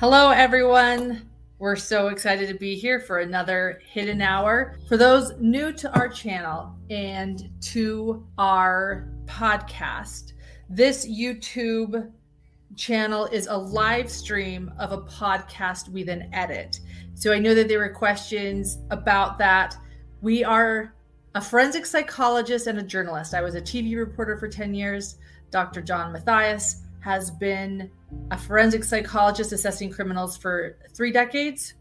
Hello, everyone. We're so excited to be here for another hidden hour. For those new to our channel and to our podcast, this YouTube channel is a live stream of a podcast we then edit. So I know that there were questions about that. We are a forensic psychologist and a journalist. I was a TV reporter for 10 years. Dr. John Matthias has been a forensic psychologist assessing criminals for three decades.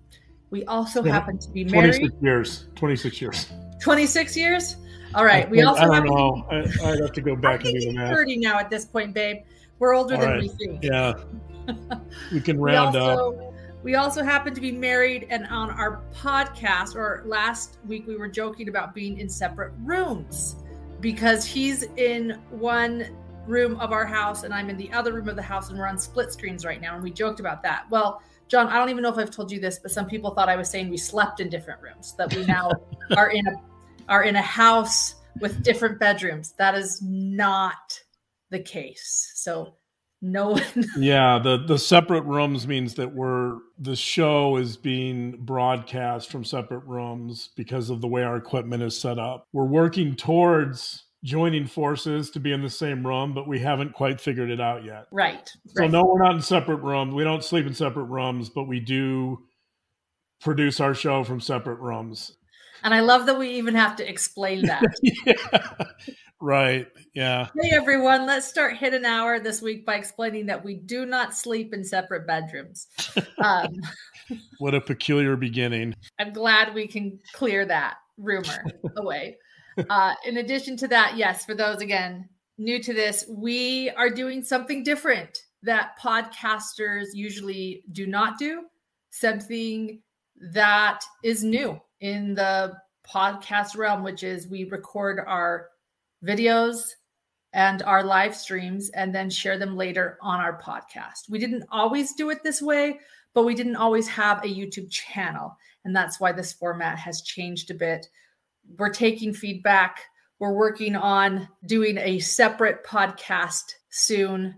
We also yeah, happen to be married. 26 years. 26 years. 26 years? All right. I we also I don't know. I, would have to go back and do the math. 30 now at this point, babe. We're older All than right. we think. Yeah. we can round we also, up. We also happen to be married, and on our podcast, or last week, we were joking about being in separate rooms because he's in one room of our house and I'm in the other room of the house and we're on split screens right now. And we joked about that. Well, John, I don't even know if I've told you this, but some people thought I was saying we slept in different rooms, that we now are in a are in a house with different bedrooms. That is not the case. So no one Yeah, the the separate rooms means that we're the show is being broadcast from separate rooms because of the way our equipment is set up. We're working towards joining forces to be in the same room, but we haven't quite figured it out yet. Right. So right. no, we're not in separate rooms. We don't sleep in separate rooms, but we do produce our show from separate rooms. And I love that we even have to explain that. yeah. Right. Yeah. Hey everyone, let's start hidden hour this week by explaining that we do not sleep in separate bedrooms. Um, what a peculiar beginning. I'm glad we can clear that rumor away. Uh, in addition to that, yes, for those again new to this, we are doing something different that podcasters usually do not do, something that is new in the podcast realm, which is we record our videos and our live streams and then share them later on our podcast. We didn't always do it this way, but we didn't always have a YouTube channel. And that's why this format has changed a bit we're taking feedback. We're working on doing a separate podcast soon,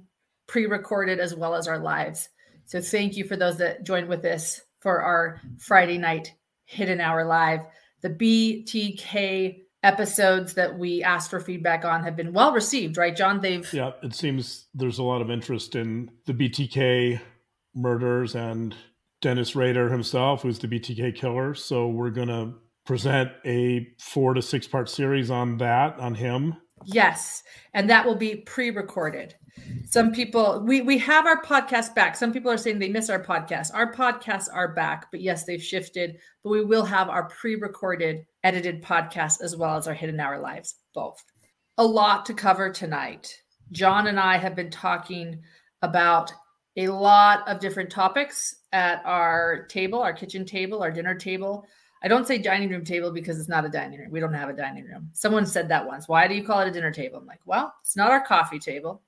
pre recorded as well as our lives. So thank you for those that joined with us for our Friday night hidden hour live. The BTK episodes that we asked for feedback on have been well received, right, John? They've yeah. It seems there's a lot of interest in the BTK murders and Dennis Rader himself, who's the BTK killer. So we're gonna present a four to six part series on that on him. Yes and that will be pre-recorded. Some people we we have our podcast back. Some people are saying they miss our podcast. Our podcasts are back but yes they've shifted but we will have our pre-recorded edited podcast as well as our hidden hour lives both. A lot to cover tonight. John and i have been talking about a lot of different topics at our table our kitchen table our dinner table I don't say dining room table because it's not a dining room. We don't have a dining room. Someone said that once. Why do you call it a dinner table? I'm like, well, it's not our coffee table.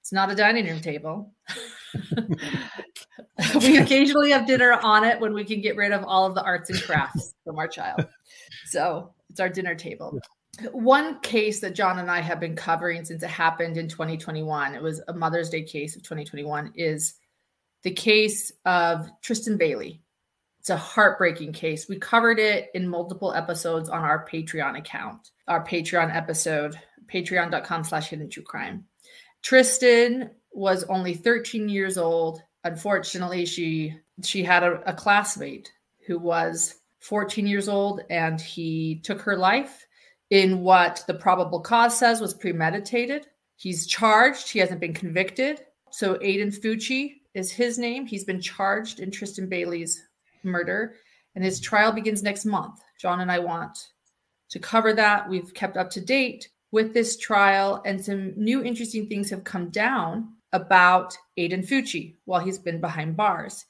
It's not a dining room table. we occasionally have dinner on it when we can get rid of all of the arts and crafts from our child. So it's our dinner table. One case that John and I have been covering since it happened in 2021, it was a Mother's Day case of 2021, is the case of Tristyn Bailey it's a heartbreaking case. We covered it in multiple episodes on our Patreon account, our Patreon episode, patreon.com slash hidden true crime. Tristyn was only 13 years old. Unfortunately, she she had a, a classmate who was 14 years old and he took her life in what the probable cause says was premeditated. He's charged, he hasn't been convicted. So Aiden Fucci is his name. He's been charged in Tristyn Bailey's murder, and his trial begins next month. John and I want to cover that. We've kept up to date with this trial, and some new interesting things have come down about Aiden Fucci while he's been behind bars.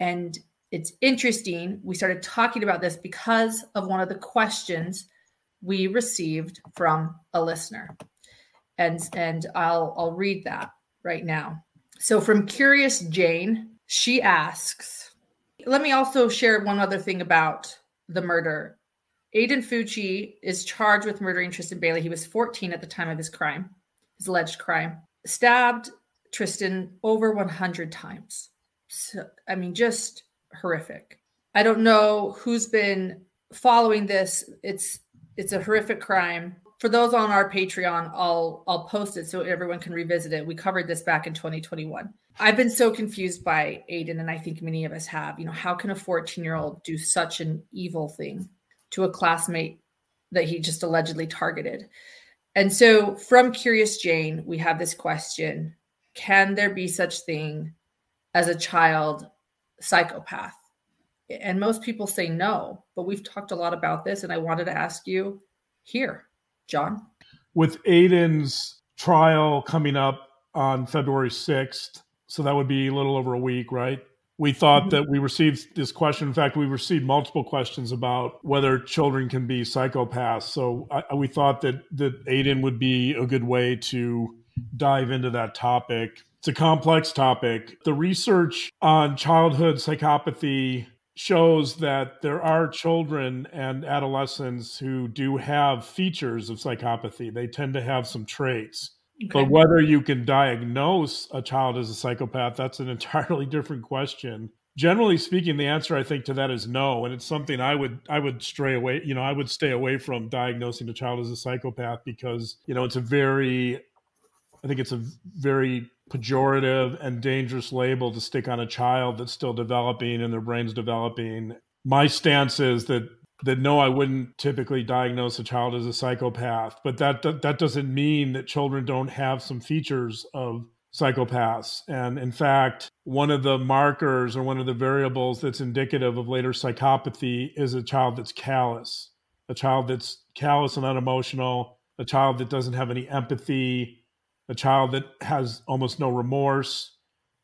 And it's interesting. We started talking about this because of one of the questions we received from a listener. And, and I'll, I'll read that right now. So, from Curious Jane, she asks let me also share one other thing about the murder. Aiden Fucci is charged with murdering Tristyn Bailey. He was 14 at the time of his crime, his alleged crime. Stabbed Tristyn over 100 times. So, I mean, just horrific. I don't know who's been following this. It's it's a horrific crime. For those on our Patreon, I'll I'll post it so everyone can revisit it. We covered this back in 2021. I've been so confused by Aiden, and I think many of us have. You know, how can a 14 year old do such an evil thing to a classmate that he just allegedly targeted? And so, from Curious Jane, we have this question: Can there be such thing as a child psychopath? And most people say no, but we've talked a lot about this, and I wanted to ask you here, John. With Aiden's trial coming up on February 6th, so that would be a little over a week, right? We thought mm-hmm. that we received this question. In fact, we received multiple questions about whether children can be psychopaths. So I, we thought that that Aiden would be a good way to dive into that topic. It's a complex topic. The research on childhood psychopathy shows that there are children and adolescents who do have features of psychopathy. They tend to have some traits. Okay. But whether you can diagnose a child as a psychopath, that's an entirely different question. Generally speaking, the answer I think to that is no, and it's something I would I would stray away. You know, I would stay away from diagnosing a child as a psychopath because you know it's a very, I think it's a very pejorative and dangerous label to stick on a child that's still developing and their brain's developing. My stance is that that no, I wouldn't typically diagnose a child as a psychopath, but that that doesn't mean that children don't have some features of psychopaths. And in fact, one of the markers or one of the variables that's indicative of later psychopathy is a child that's callous, a child that's callous and unemotional, a child that doesn't have any empathy, a child that has almost no remorse,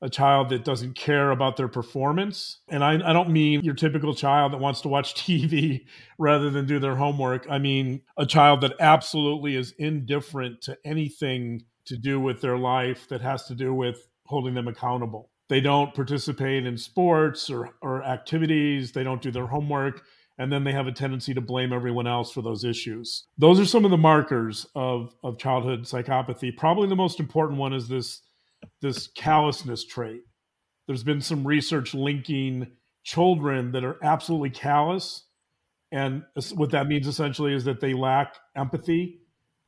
a child that doesn't care about their performance. And I, I, don't mean your typical child that wants to watch TV rather than do their homework. I mean a child that absolutely is indifferent to anything to do with their life that has to do with holding them accountable. They don't participate in sports or, or activities, they don't do their homework. And then they have a tendency to blame everyone else for those issues. Those are some of the markers of, of childhood psychopathy. Probably the most important one is this this callousness trait. There's been some research linking children that are absolutely callous. And what that means essentially is that they lack empathy.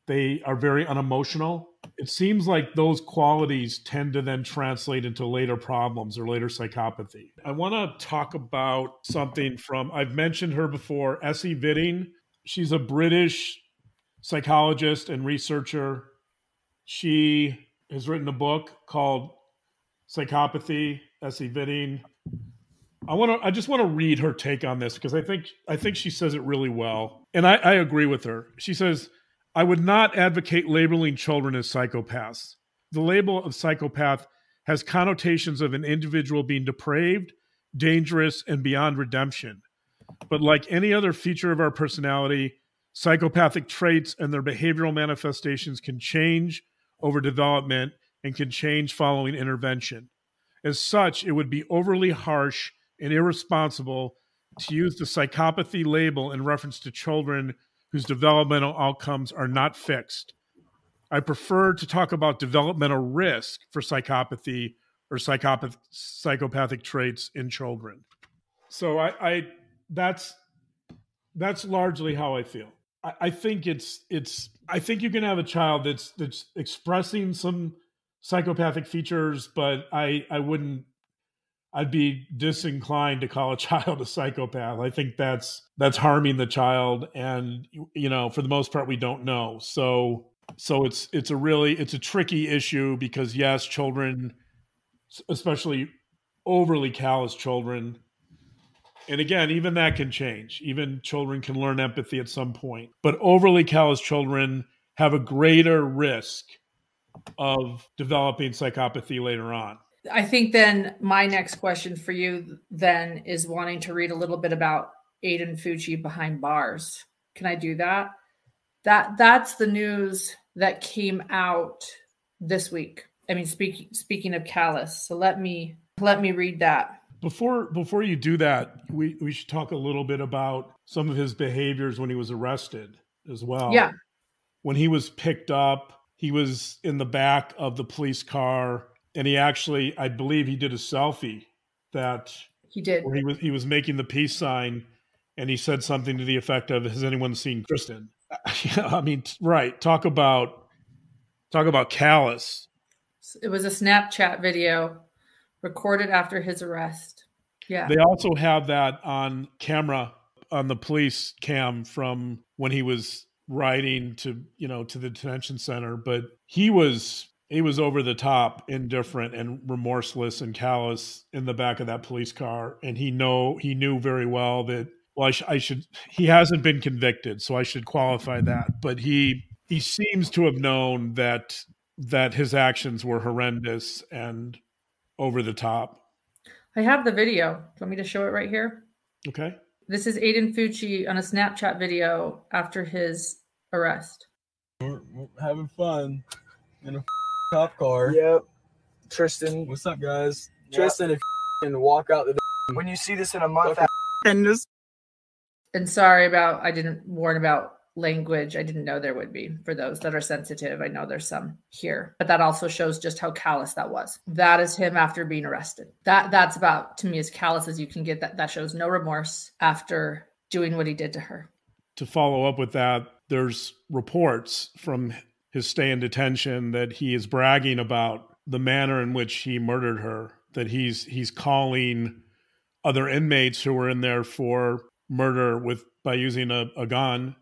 They are very unemotional. It seems like those qualities tend to then translate into later problems or later psychopathy. I want to talk about something from, I've mentioned her before, Essi Viding. She's a British psychologist and researcher. She has written a book called Psychopathy, Essi Viding. I want to. I just want to read her take on this because I think I think she says it really well, and I, I agree with her. She says, "I would not advocate labeling children as psychopaths. The label of psychopath has connotations of an individual being depraved, dangerous, and beyond redemption. But like any other feature of our personality, psychopathic traits and their behavioral manifestations can change over development and can change following intervention. As such, it would be overly harsh and irresponsible to use the psychopathy label in reference to children whose developmental outcomes are not fixed. I prefer to talk about developmental risk for psychopathy or psychopath, psychopathic traits in children. So I, I that's that's largely how I feel. I, think it's it's I think you can have a child that's that's expressing some psychopathic features, but I I wouldn't I'd be disinclined to call a child a psychopath. I think that's that's harming the child and you know, for the most part we don't know. So so it's it's a really it's a tricky issue because yes, children especially overly callous children and again, even that can change. Even children can learn empathy at some point. But overly callous children have a greater risk of developing psychopathy later on. I think then my next question for you then is wanting to read a little bit about Aiden Fucci behind bars. Can I do that? That that's the news that came out this week. I mean, speaking speaking of callous, so let me let me read that. Before before you do that, we, we should talk a little bit about some of his behaviors when he was arrested as well. Yeah. When he was picked up, he was in the back of the police car and he actually, I believe he did a selfie that he did. Where he was he was making the peace sign, and he said something to the effect of, "Has anyone seen Kristen?" I mean, right? Talk about talk about callous. It was a Snapchat video recorded after his arrest. Yeah. They also have that on camera on the police cam from when he was riding to you know to the detention center but he was he was over the top indifferent and remorseless and callous in the back of that police car and he know he knew very well that well I, sh- I should he hasn't been convicted so i should qualify that but he he seems to have known that that his actions were horrendous and over the top i have the video do you want me to show it right here okay this is Aiden Fucci on a Snapchat video after his arrest. We're, we're having fun in a cop car. Yep. Tristyn. What's up, guys? Yep. Tristyn, if and walk out the. When you see this in a month, and this. And sorry about I didn't warn about language I didn't know there would be for those that are sensitive. I know there's some here, but that also shows just how callous that was. That is him after being arrested. That that's about to me as callous as you can get. That that shows no remorse after doing what he did to her. To follow up with that, there's reports from his stay in detention that he is bragging about the manner in which he murdered her. That he's he's calling other inmates who were in there for murder with by using a, a gun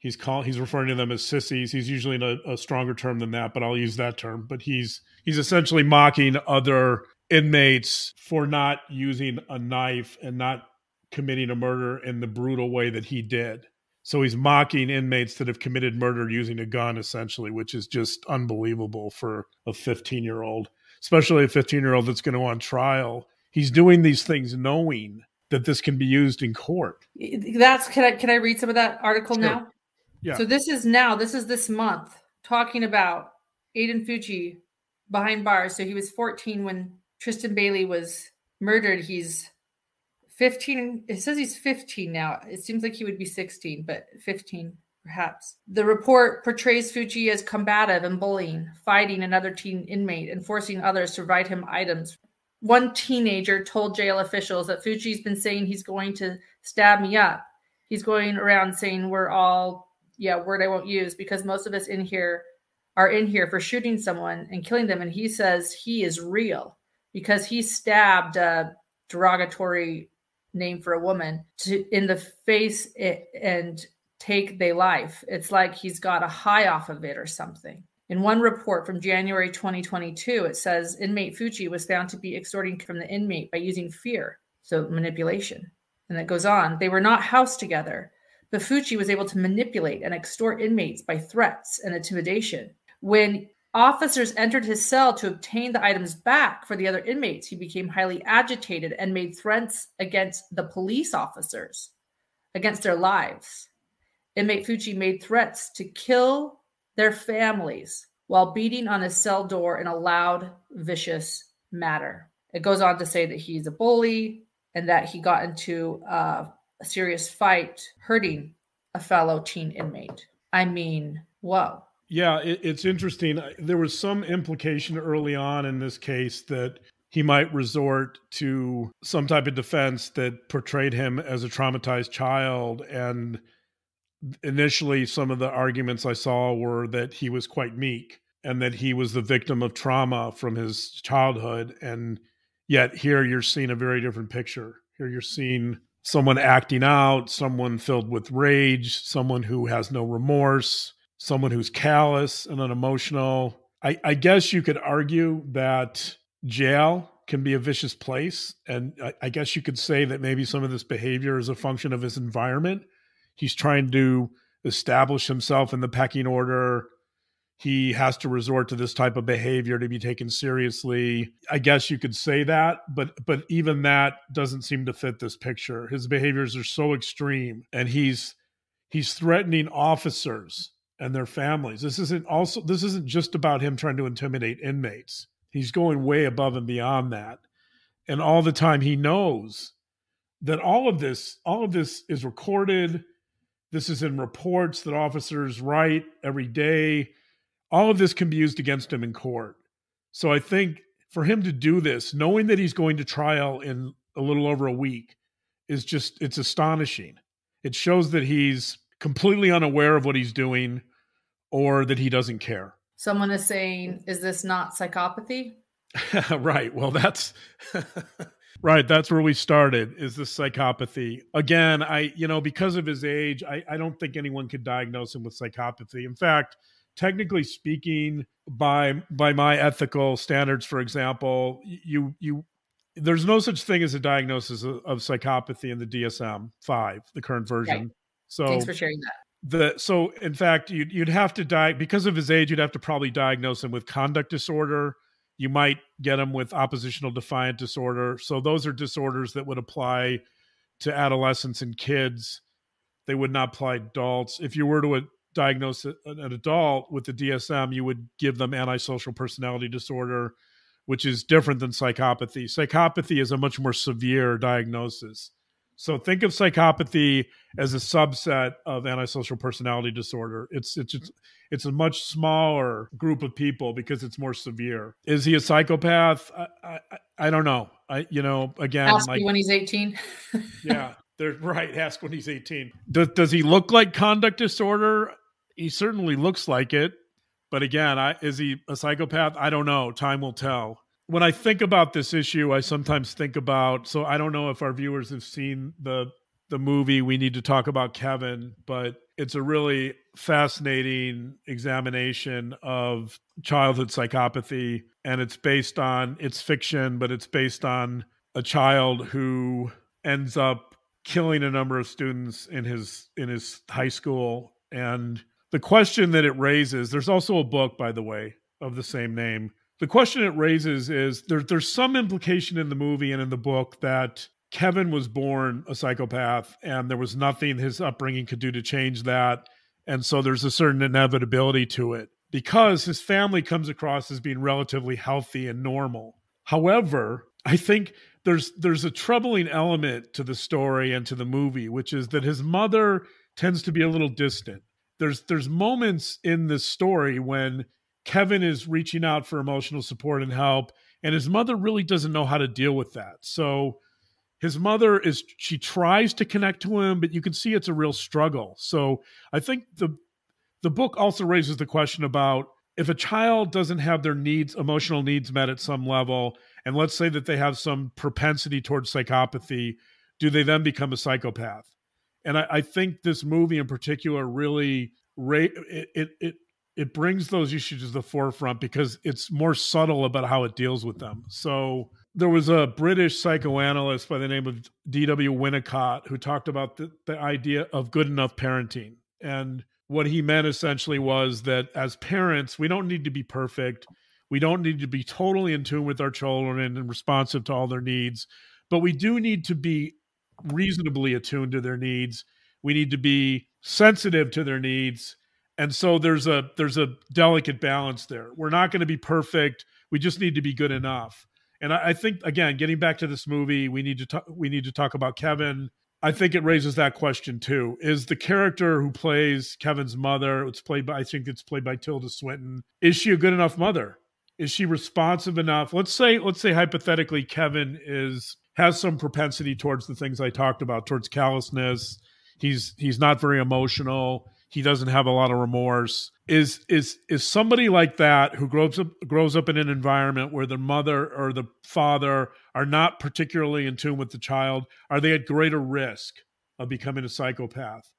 He's call he's referring to them as sissies. He's usually in a, a stronger term than that, but I'll use that term. But he's he's essentially mocking other inmates for not using a knife and not committing a murder in the brutal way that he did. So he's mocking inmates that have committed murder using a gun, essentially, which is just unbelievable for a 15 year old, especially a 15 year old that's going to go on trial. He's doing these things knowing that this can be used in court. That's can I can I read some of that article sure. now? Yeah. So this is now, this is this month talking about Aiden Fucci behind bars. So he was 14 when Tristyn Bailey was murdered. He's 15. It says he's 15 now. It seems like he would be 16, but 15 perhaps. The report portrays Fucci as combative and bullying, fighting another teen inmate and forcing others to write him items. One teenager told jail officials that Fucci's been saying he's going to stab me up. He's going around saying we're all yeah, word I won't use because most of us in here are in here for shooting someone and killing them. And he says he is real because he stabbed a derogatory name for a woman to, in the face and take their life. It's like he's got a high off of it or something. In one report from January 2022, it says inmate Fucci was found to be extorting from the inmate by using fear, so manipulation. And it goes on. They were not housed together. Bafucci was able to manipulate and extort inmates by threats and intimidation. When officers entered his cell to obtain the items back for the other inmates, he became highly agitated and made threats against the police officers, against their lives. Inmate Fucci made threats to kill their families while beating on his cell door in a loud, vicious manner. It goes on to say that he's a bully and that he got into uh, a serious fight hurting a fellow teen inmate. I mean, whoa. Yeah, it, it's interesting. There was some implication early on in this case that he might resort to some type of defense that portrayed him as a traumatized child. And initially, some of the arguments I saw were that he was quite meek and that he was the victim of trauma from his childhood. And yet, here you're seeing a very different picture. Here you're seeing someone acting out, someone filled with rage, someone who has no remorse, someone who's callous and unemotional. I, I guess you could argue that jail can be a vicious place. And I, I guess you could say that maybe some of this behavior is a function of his environment. He's trying to establish himself in the pecking order he has to resort to this type of behavior to be taken seriously. I guess you could say that, but but even that doesn't seem to fit this picture. His behaviors are so extreme and he's he's threatening officers and their families. This isn't also this isn't just about him trying to intimidate inmates. He's going way above and beyond that. And all the time he knows that all of this all of this is recorded. This is in reports that officers write every day all of this can be used against him in court. So I think for him to do this, knowing that he's going to trial in a little over a week is just it's astonishing. It shows that he's completely unaware of what he's doing or that he doesn't care. Someone is saying, is this not psychopathy? right. Well, that's right. That's where we started is the psychopathy. Again, I, you know, because of his age, I, I don't think anyone could diagnose him with psychopathy. In fact, technically speaking, by by my ethical standards, for example, you you there's no such thing as a diagnosis of, of psychopathy in the DSM five, the current version. Right. So thanks for sharing that. the so in fact you'd, you'd have to die because of his age you'd have to probably diagnose him with conduct disorder. You might get him with oppositional defiant disorder. So those are disorders that would apply to adolescents and kids. They would not apply adults. If you were to diagnose an adult with the dsm you would give them antisocial personality disorder which is different than psychopathy psychopathy is a much more severe diagnosis so think of psychopathy as a subset of antisocial personality disorder. It's it's it's, a much smaller group of people because it's more severe. Is he a psychopath? I I, I don't know. I you know again ask like, when he's eighteen. yeah, they're right. Ask when he's eighteen. Does does he look like conduct disorder? He certainly looks like it. But again, I, is he a psychopath? I don't know. Time will tell when I think about this issue, I sometimes think about. So I don't know if our viewers have seen the the movie. We need to talk about Kevin, but it's a really fascinating examination of childhood psychopathy, and it's based on it's fiction, but it's based on a child who ends up killing a number of students in his in his high school and the question that it raises there's also a book by the way of the same name the question it raises is there, there's some implication in the movie and in the book that Kevin was born a psychopath and there was nothing his upbringing could do to change that. And so there's a certain inevitability to it because his family comes across as being relatively healthy and normal. However, I think there's there's a troubling element to the story and to the movie, which is that his mother tends to be a little distant. There's there's moments in this story when Kevin is reaching out for emotional support and help, and his mother really doesn't know how to deal with that. So his mother is she tries to connect to him, but you can see it's a real struggle. So I think the the book also raises the question about if a child doesn't have their needs, emotional needs met at some level, and let's say that they have some propensity towards psychopathy, do they then become a psychopath? And I, I think this movie in particular really it, it, it it brings those issues to the forefront because it's more subtle about how it deals with them. So there was a British psychoanalyst by the name of D.W. Winnicott who talked about the, the idea of good enough parenting. And what he meant essentially was that as parents, we don't need to be perfect. We don't need to be totally in tune with our children and responsive to all their needs, but we do need to be reasonably attuned to their needs. We need to be sensitive to their needs. And so there's a there's a delicate balance there. We're not going to be perfect. We just need to be good enough. And I, I, think again getting back to this movie we need to talk we need to talk about kevin. I think it raises that question too. Is the character who plays kevin's mother it's played by i think it's played by tilda swinton is she a good enough mother? Is she responsive enough? Let's say let's say hypothetically kevin is has some propensity towards the things i talked about towards callousness. He's he's not very emotional. He doesn't have a lot of remorse. Is is is somebody like that who grows up grows up in an environment where the mother or the father are not particularly in tune with the child are they at greater risk of becoming a psychopath?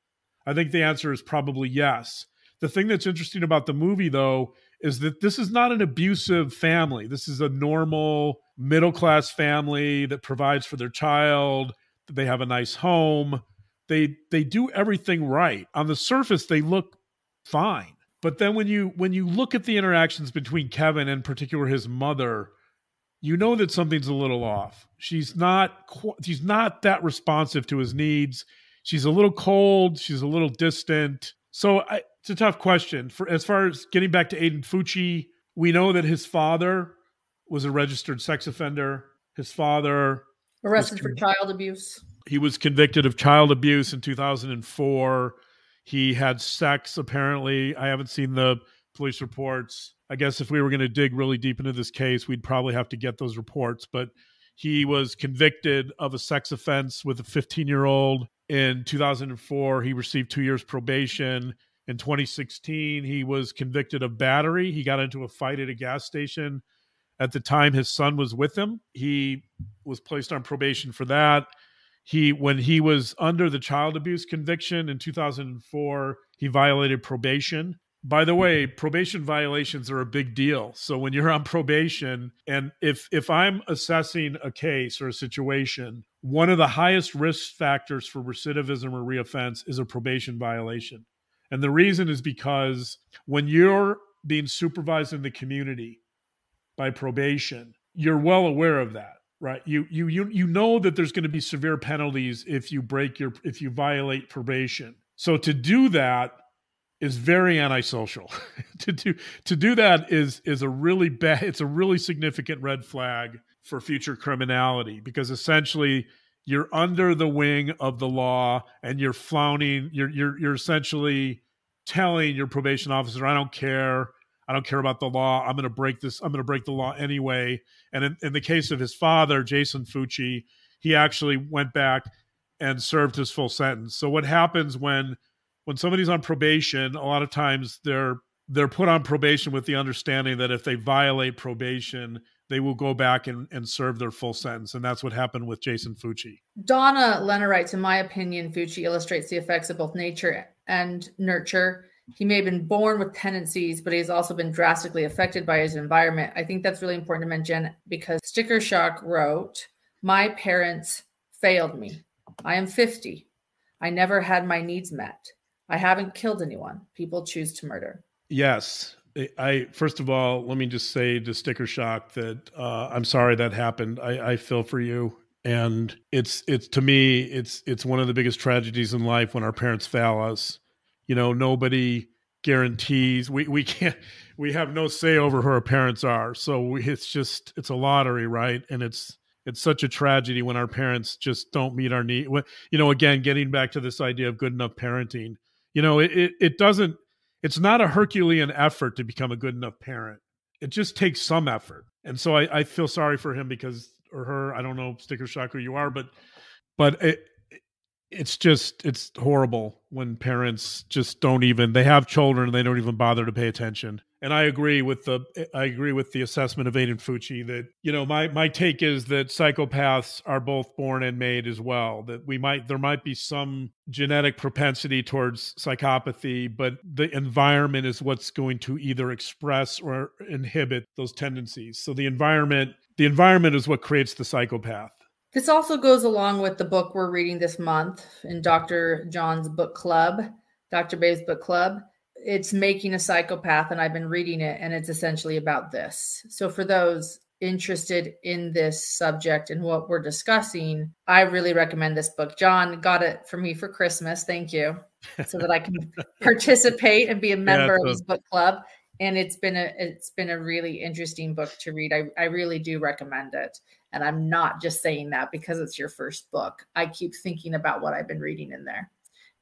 I think the answer is probably yes. The thing that's interesting about the movie though is that this is not an abusive family. This is a normal middle class family that provides for their child they have a nice home. They they do everything right. On the surface they look fine. But then when you when you look at the interactions between kevin and particular his mother you know that something's a little off. She's not she's not that responsive to his needs. She's a little cold. She's a little distant. So I, it's a tough question for as far as getting back to aiden fucci we know that his father was a registered sex offender his father arrested for child abuse he was convicted of child abuse in 2004. He had sex, apparently. I haven't seen the police reports. I guess if we were going to dig really deep into this case, we'd probably have to get those reports. But He was convicted of a sex offense with a 15 year old in 2004. He received two years probation. In 2016, he was convicted of battery. He got into a fight at a gas station. At the time, his son was with him. He was placed on probation for that. He, when he was under the child abuse conviction in 2004, he violated probation by the way probation violations are a big deal so when you're on probation and if if i'm assessing a case or a situation one of the highest risk factors for recidivism or reoffense is a probation violation and the reason is because when you're being supervised in the community by probation you're well aware of that right you you you, you know that there's going to be severe penalties if you break your if you violate probation so to do that is very antisocial. to do to do that is is a really bad it's a really significant red flag for future criminality because essentially you're under the wing of the law and you're flouting you're you're you're essentially telling your probation officer I don't care. I don't care about the law. I'm going to break this I'm going to break the law anyway. And in, in the case of his father Jason Fucci he actually went back and served his full sentence. So what happens when when somebody's on probation, a lot of times they're they're put on probation with the understanding that if they violate probation, they will go back and, and serve their full sentence. And that's what happened with Jason Fucci. Donna Lenner writes, in my opinion, Fucci illustrates the effects of both nature and nurture. He may have been born with tendencies, but he's also been drastically affected by his environment. I think that's really important to mention because Sticker Shock wrote, My parents failed me. I am 50. I never had my needs met. I haven't killed anyone. People choose to murder. Yes. I first of all, let me just say to Sticker Shock that uh, I'm sorry that happened. I, I feel for you, and it's it's to me it's it's one of the biggest tragedies in life when our parents fail us. You know, nobody guarantees we we can't we have no say over who our parents are. So we, it's just it's a lottery, right? And it's it's such a tragedy when our parents just don't meet our need. You know, again, getting back to this idea of good enough parenting you know it, it, it doesn't it's not a herculean effort to become a good enough parent. It just takes some effort. And so i, I feel sorry for him because or her i don't know sticker shock who you are but but it, it's just it's horrible when parents just don't even they have children and they don't even bother to pay attention and I agree with the I agree with the assessment of Aiden Fucci that you know my my take is that psychopaths are both born and made as well. That we might there might be some genetic propensity towards psychopathy, but the environment is what's going to either express or inhibit those tendencies. So the environment the environment is what creates the psychopath. This also goes along with the book we're reading this month in Dr. John's book club, Dr. Bay's book club it's making a psychopath and i've been reading it and it's essentially about this so for those interested in this subject and what we're discussing i really recommend this book john got it for me for christmas thank you so that i can participate and be a member yeah, of his book club and it's been a it's been a really interesting book to read I, I really do recommend it and i'm not just saying that because it's your first book i keep thinking about what i've been reading in there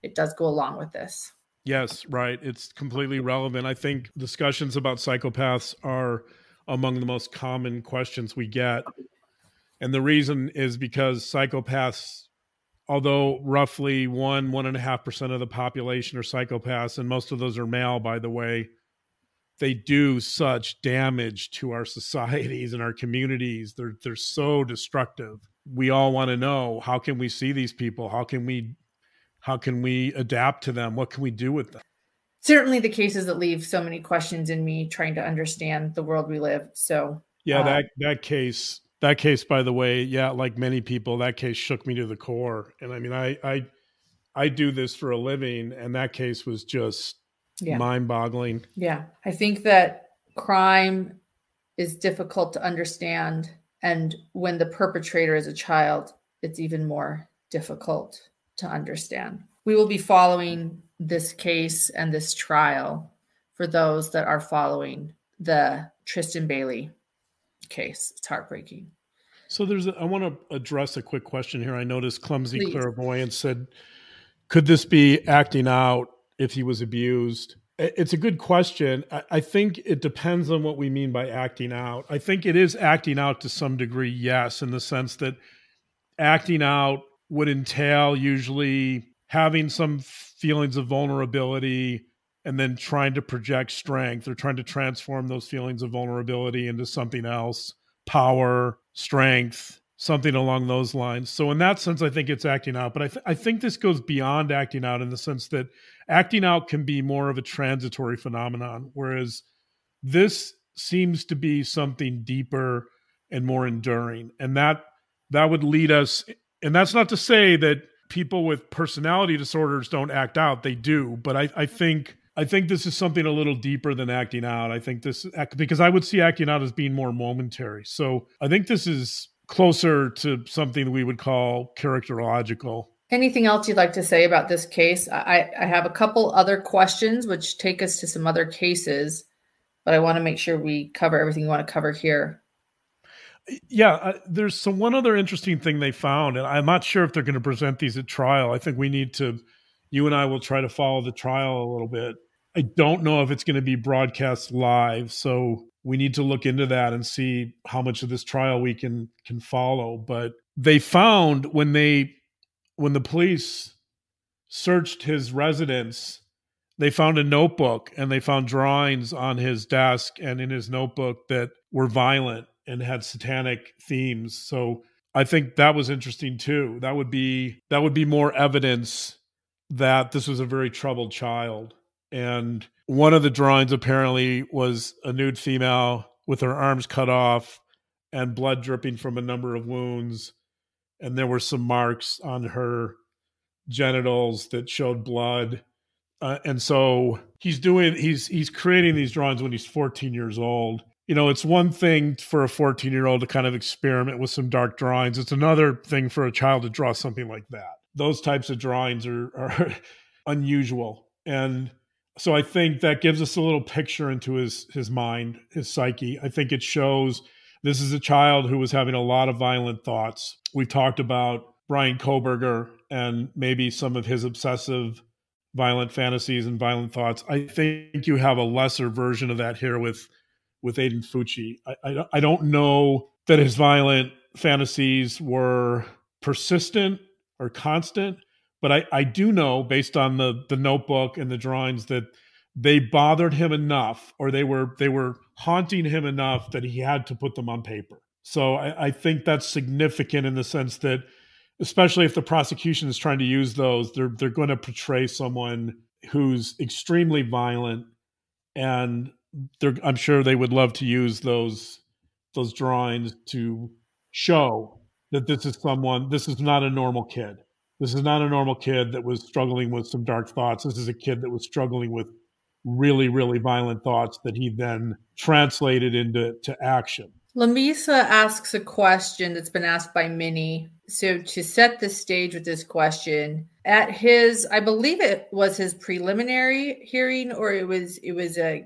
it does go along with this Yes, right. It's completely relevant. I think discussions about psychopaths are among the most common questions we get. And the reason is because psychopaths, although roughly one, one and a half percent of the population are psychopaths, and most of those are male, by the way, they do such damage to our societies and our communities. They're they're so destructive. We all want to know how can we see these people? How can we how can we adapt to them? What can we do with them? Certainly, the cases that leave so many questions in me trying to understand the world we live. So, yeah, uh, that that case, that case, by the way, yeah, like many people, that case shook me to the core. And I mean, I I I do this for a living, and that case was just yeah. mind-boggling. Yeah, I think that crime is difficult to understand, and when the perpetrator is a child, it's even more difficult to understand. We will be following this case and this trial for those that are following the Tristyn Bailey case. It's heartbreaking. So there's a, I want to address a quick question here. I noticed clumsy Please. clairvoyance said, could this be acting out if he was abused? It's a good question. I think it depends on what we mean by acting out. I think it is acting out to some degree, yes, in the sense that acting out would entail usually having some feelings of vulnerability and then trying to project strength or trying to transform those feelings of vulnerability into something else power, strength, something along those lines. So, in that sense, I think it's acting out. But I, th- I think this goes beyond acting out in the sense that acting out can be more of a transitory phenomenon, whereas this seems to be something deeper and more enduring. And that that would lead us and that's not to say that people with personality disorders don't act out they do but i, I think i think this is something a little deeper than acting out i think this because i would see acting out as being more momentary so i think this is closer to something we would call characterological anything else you'd like to say about this case i i have a couple other questions which take us to some other cases but i want to make sure we cover everything you want to cover here yeah, uh, there's some one other interesting thing they found, and I'm not sure if they're going to present these at trial. I think we need to, you and I will try to follow the trial a little bit. I don't know if it's going to be broadcast live, so we need to look into that and see how much of this trial we can can follow. But they found when they when the police searched his residence, they found a notebook and they found drawings on his desk and in his notebook that were violent and had satanic themes. So I think that was interesting too. That would be that would be more evidence that this was a very troubled child. And one of the drawings apparently was a nude female with her arms cut off and blood dripping from a number of wounds. And there were some marks on her genitals that showed blood. Uh, and so he's doing he's he's creating these drawings when he's 14 years old you know, it's one thing for a 14 year old to kind of experiment with some dark drawings. It's another thing for a child to draw something like that. Those types of drawings are, are unusual. And so I think that gives us a little picture into his his mind, his psyche. I think it shows this is a child who was having a lot of violent thoughts. We've talked about Bryan Kohberger and maybe some of his obsessive violent fantasies and violent thoughts. I think you have a lesser version of that here with with Aiden Fucci. I, I, I don't know that his violent fantasies were persistent or constant, but I, I do know based on the the notebook and the drawings that they bothered him enough or they were they were haunting him enough that he had to put them on paper. So I, I think that's significant in the sense that especially if the prosecution is trying to use those, they're they're going to portray someone who's extremely violent and I'm sure they would love to use those those drawings to show that this is someone. This is not a normal kid. This is not a normal kid that was struggling with some dark thoughts. This is a kid that was struggling with really, really violent thoughts that he then translated into to action. Lamisa asks a question that's been asked by many. So to set the stage with this question, at his, I believe it was his preliminary hearing, or it was it was a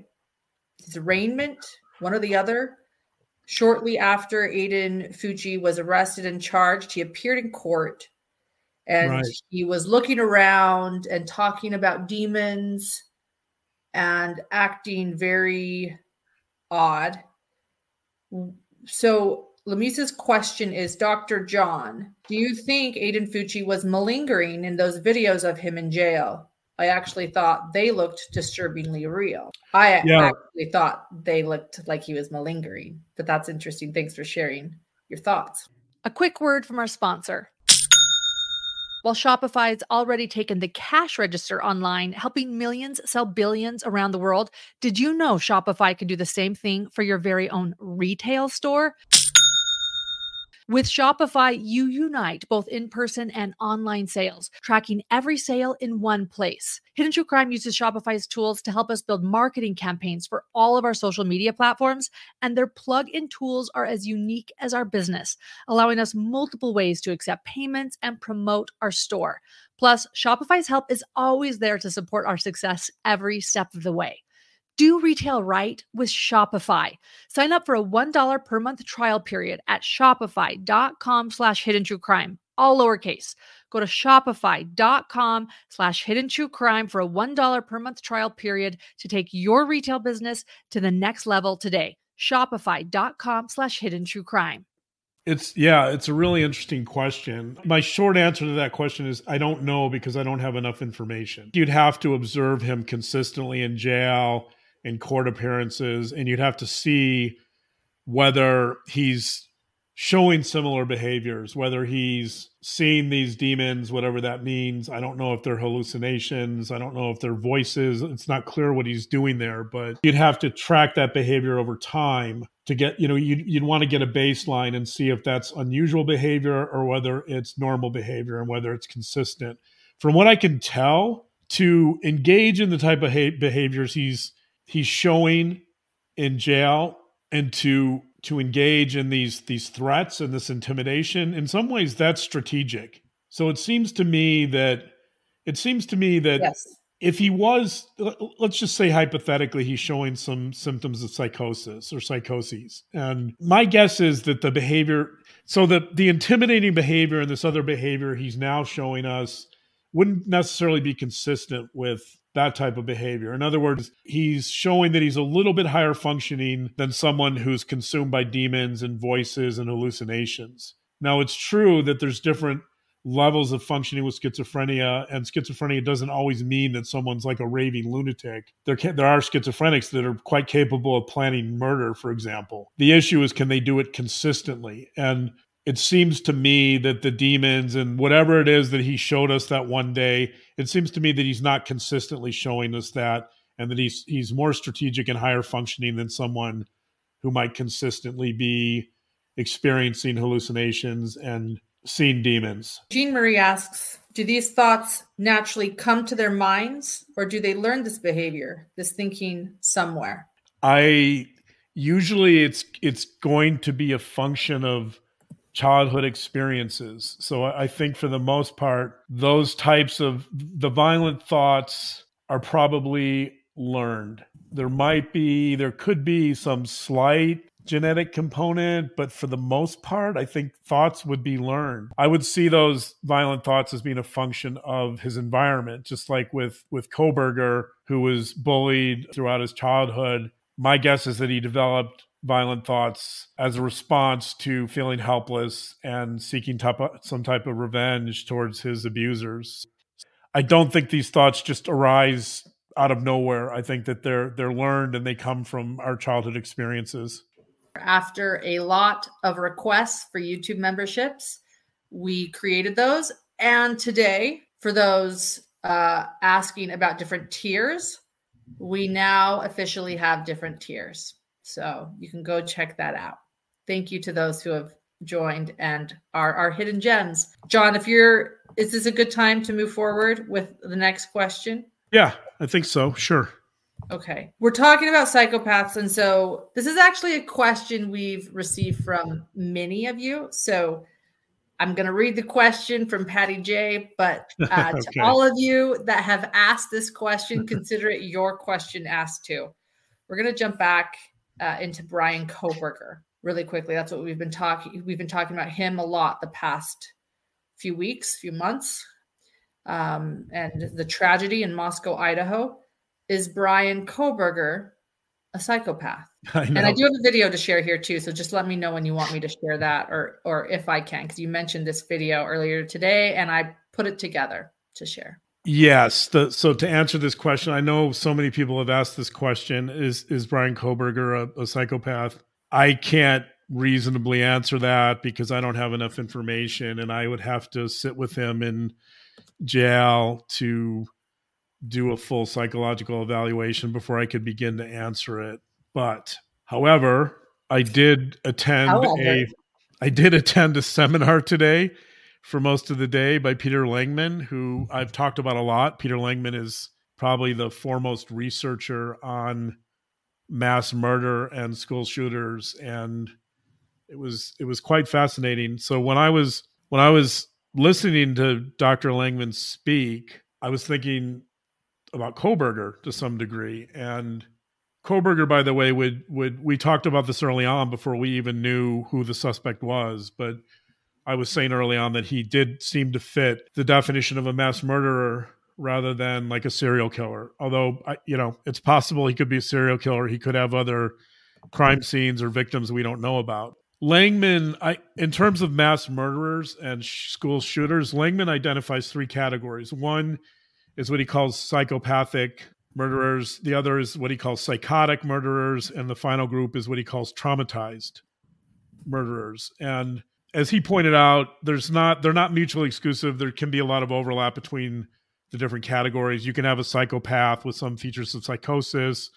his arraignment, one or the other. Shortly after Aiden Fucci was arrested and charged, he appeared in court and right. he was looking around and talking about demons and acting very odd. So Lamisa's question is Dr. John, do you think Aiden Fucci was malingering in those videos of him in jail? I actually thought they looked disturbingly real. I yeah. actually thought they looked like he was malingering, but that's interesting. Thanks for sharing your thoughts. A quick word from our sponsor. While Shopify's already taken the cash register online, helping millions sell billions around the world, did you know Shopify can do the same thing for your very own retail store? With Shopify, you unite both in person and online sales, tracking every sale in one place. Hidden True Crime uses Shopify's tools to help us build marketing campaigns for all of our social media platforms, and their plug in tools are as unique as our business, allowing us multiple ways to accept payments and promote our store. Plus, Shopify's help is always there to support our success every step of the way. Do retail right with Shopify. Sign up for a $1 per month trial period at shopify.com slash hidden true crime, all lowercase. Go to shopify.com slash hidden true crime for a $1 per month trial period to take your retail business to the next level today. Shopify.com slash hidden true crime. It's yeah, it's a really interesting question. My short answer to that question is I don't know because I don't have enough information. You'd have to observe him consistently in jail, in court appearances, and you'd have to see whether he's showing similar behaviors, whether he's seeing these demons, whatever that means. I don't know if they're hallucinations. I don't know if they're voices. It's not clear what he's doing there, but you'd have to track that behavior over time to get, you know, you'd, you'd want to get a baseline and see if that's unusual behavior or whether it's normal behavior and whether it's consistent. From what I can tell, to engage in the type of behaviors he's he's showing in jail and to to engage in these these threats and this intimidation. In some ways that's strategic. So it seems to me that it seems to me that yes. if he was let's just say hypothetically he's showing some symptoms of psychosis or psychoses. And my guess is that the behavior so the the intimidating behavior and this other behavior he's now showing us wouldn't necessarily be consistent with that type of behavior. In other words, he's showing that he's a little bit higher functioning than someone who's consumed by demons and voices and hallucinations. Now, it's true that there's different levels of functioning with schizophrenia, and schizophrenia doesn't always mean that someone's like a raving lunatic. There, can, there are schizophrenics that are quite capable of planning murder, for example. The issue is can they do it consistently? And it seems to me that the demons and whatever it is that he showed us that one day, it seems to me that he's not consistently showing us that and that he's he's more strategic and higher functioning than someone who might consistently be experiencing hallucinations and seeing demons. Jean Marie asks, do these thoughts naturally come to their minds or do they learn this behavior, this thinking somewhere? I usually it's it's going to be a function of childhood experiences. So I think for the most part, those types of the violent thoughts are probably learned. There might be, there could be some slight genetic component, but for the most part, I think thoughts would be learned. I would see those violent thoughts as being a function of his environment, just like with with Kohberger, who was bullied throughout his childhood. My guess is that he developed violent thoughts as a response to feeling helpless and seeking type of, some type of revenge towards his abusers. I don't think these thoughts just arise out of nowhere. I think that they're they're learned and they come from our childhood experiences. After a lot of requests for YouTube memberships, we created those. And today, for those uh, asking about different tiers, we now officially have different tiers. So you can go check that out. Thank you to those who have joined and are our hidden gems. John, if you're, is this a good time to move forward with the next question? Yeah, I think so. Sure. Okay. We're talking about psychopaths. And so this is actually a question we've received from many of you. So I'm going to read the question from Patty J. But uh, okay. to all of you that have asked this question, consider it your question asked too. We're going to jump back uh, into Bryan Kohberger really quickly. That's what we've been talking. We've been talking about him a lot the past few weeks, few months, um, and the tragedy in Moscow, Idaho. Is Bryan Kohberger a psychopath? I and I do have a video to share here too. So just let me know when you want me to share that, or or if I can, because you mentioned this video earlier today, and I put it together to share. Yes. The, so to answer this question, I know so many people have asked this question: Is is Bryan Kohberger a, a psychopath? I can't reasonably answer that because I don't have enough information, and I would have to sit with him in jail to do a full psychological evaluation before I could begin to answer it. But however, I did attend a I did attend a seminar today for most of the day by Peter Langman, who I've talked about a lot. Peter Langman is probably the foremost researcher on mass murder and school shooters and it was it was quite fascinating. So when I was when I was listening to Dr. Langman speak, I was thinking about Kohberger to some degree and Kohberger, by the way, would would we talked about this early on before we even knew who the suspect was, but I was saying early on that he did seem to fit the definition of a mass murderer rather than like a serial killer. Although, I, you know, it's possible he could be a serial killer. He could have other crime scenes or victims we don't know about. Langman, I, in terms of mass murderers and sh- school shooters, Langman identifies three categories. One is what he calls psychopathic murderers. The other is what he calls psychotic murderers, and the final group is what he calls traumatized murderers. And as he pointed out, there's not they're not mutually exclusive. There can be a lot of overlap between the different categories. You can have a psychopath with some features of psychosis.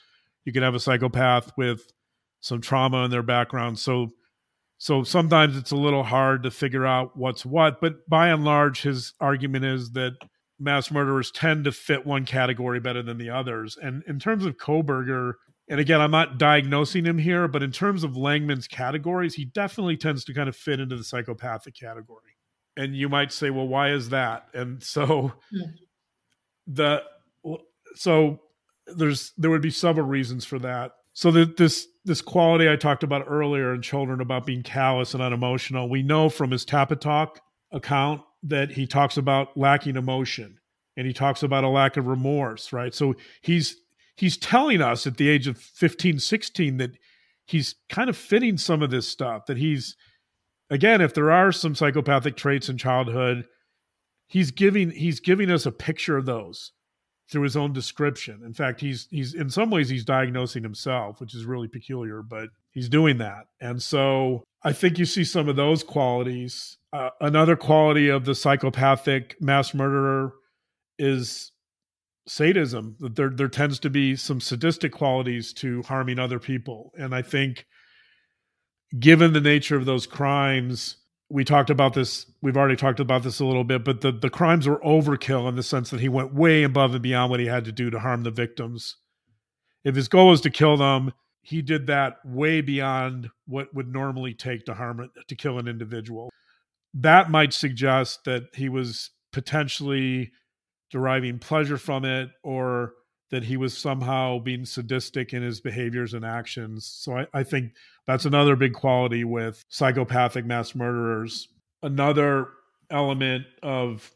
You can have a psychopath with some trauma in their background. So so sometimes it's a little hard to figure out what's what, but by and large his argument is that mass murderers tend to fit one category better than the others. And in terms of Kohberger, and again, I'm not diagnosing him here, but in terms of Langman's categories, he definitely tends to kind of fit into the psychopathic category. And you might say, well, why is that? And so yeah. Hmm. the so there's there would be several reasons for that. So that this this quality I talked about earlier in children about being callous and unemotional, we know from his Tapatalk account that he talks about lacking emotion and he talks about a lack of remorse, right? So he's he's telling us at the age of 15, 16 that he's kind of fitting some of this stuff that he's again if there are some psychopathic traits in childhood he's giving he's giving us a picture of those through his own description. In fact, he's he's in some ways he's diagnosing himself, which is really peculiar, but he's doing that. And so I think you see some of those qualities. Uh, another quality of the psychopathic mass murderer is sadism. That there there tends to be some sadistic qualities to harming other people, and I think given the nature of those crimes we talked about this we've already talked about this a little bit but the, the crimes were overkill in the sense that he went way above and beyond what he had to do to harm the victims if his goal was to kill them he did that way beyond what would normally take to harm to kill an individual that might suggest that he was potentially deriving pleasure from it or that he was somehow being sadistic in his behaviors and actions. So I, I, think that's another big quality with psychopathic mass murderers. Another element of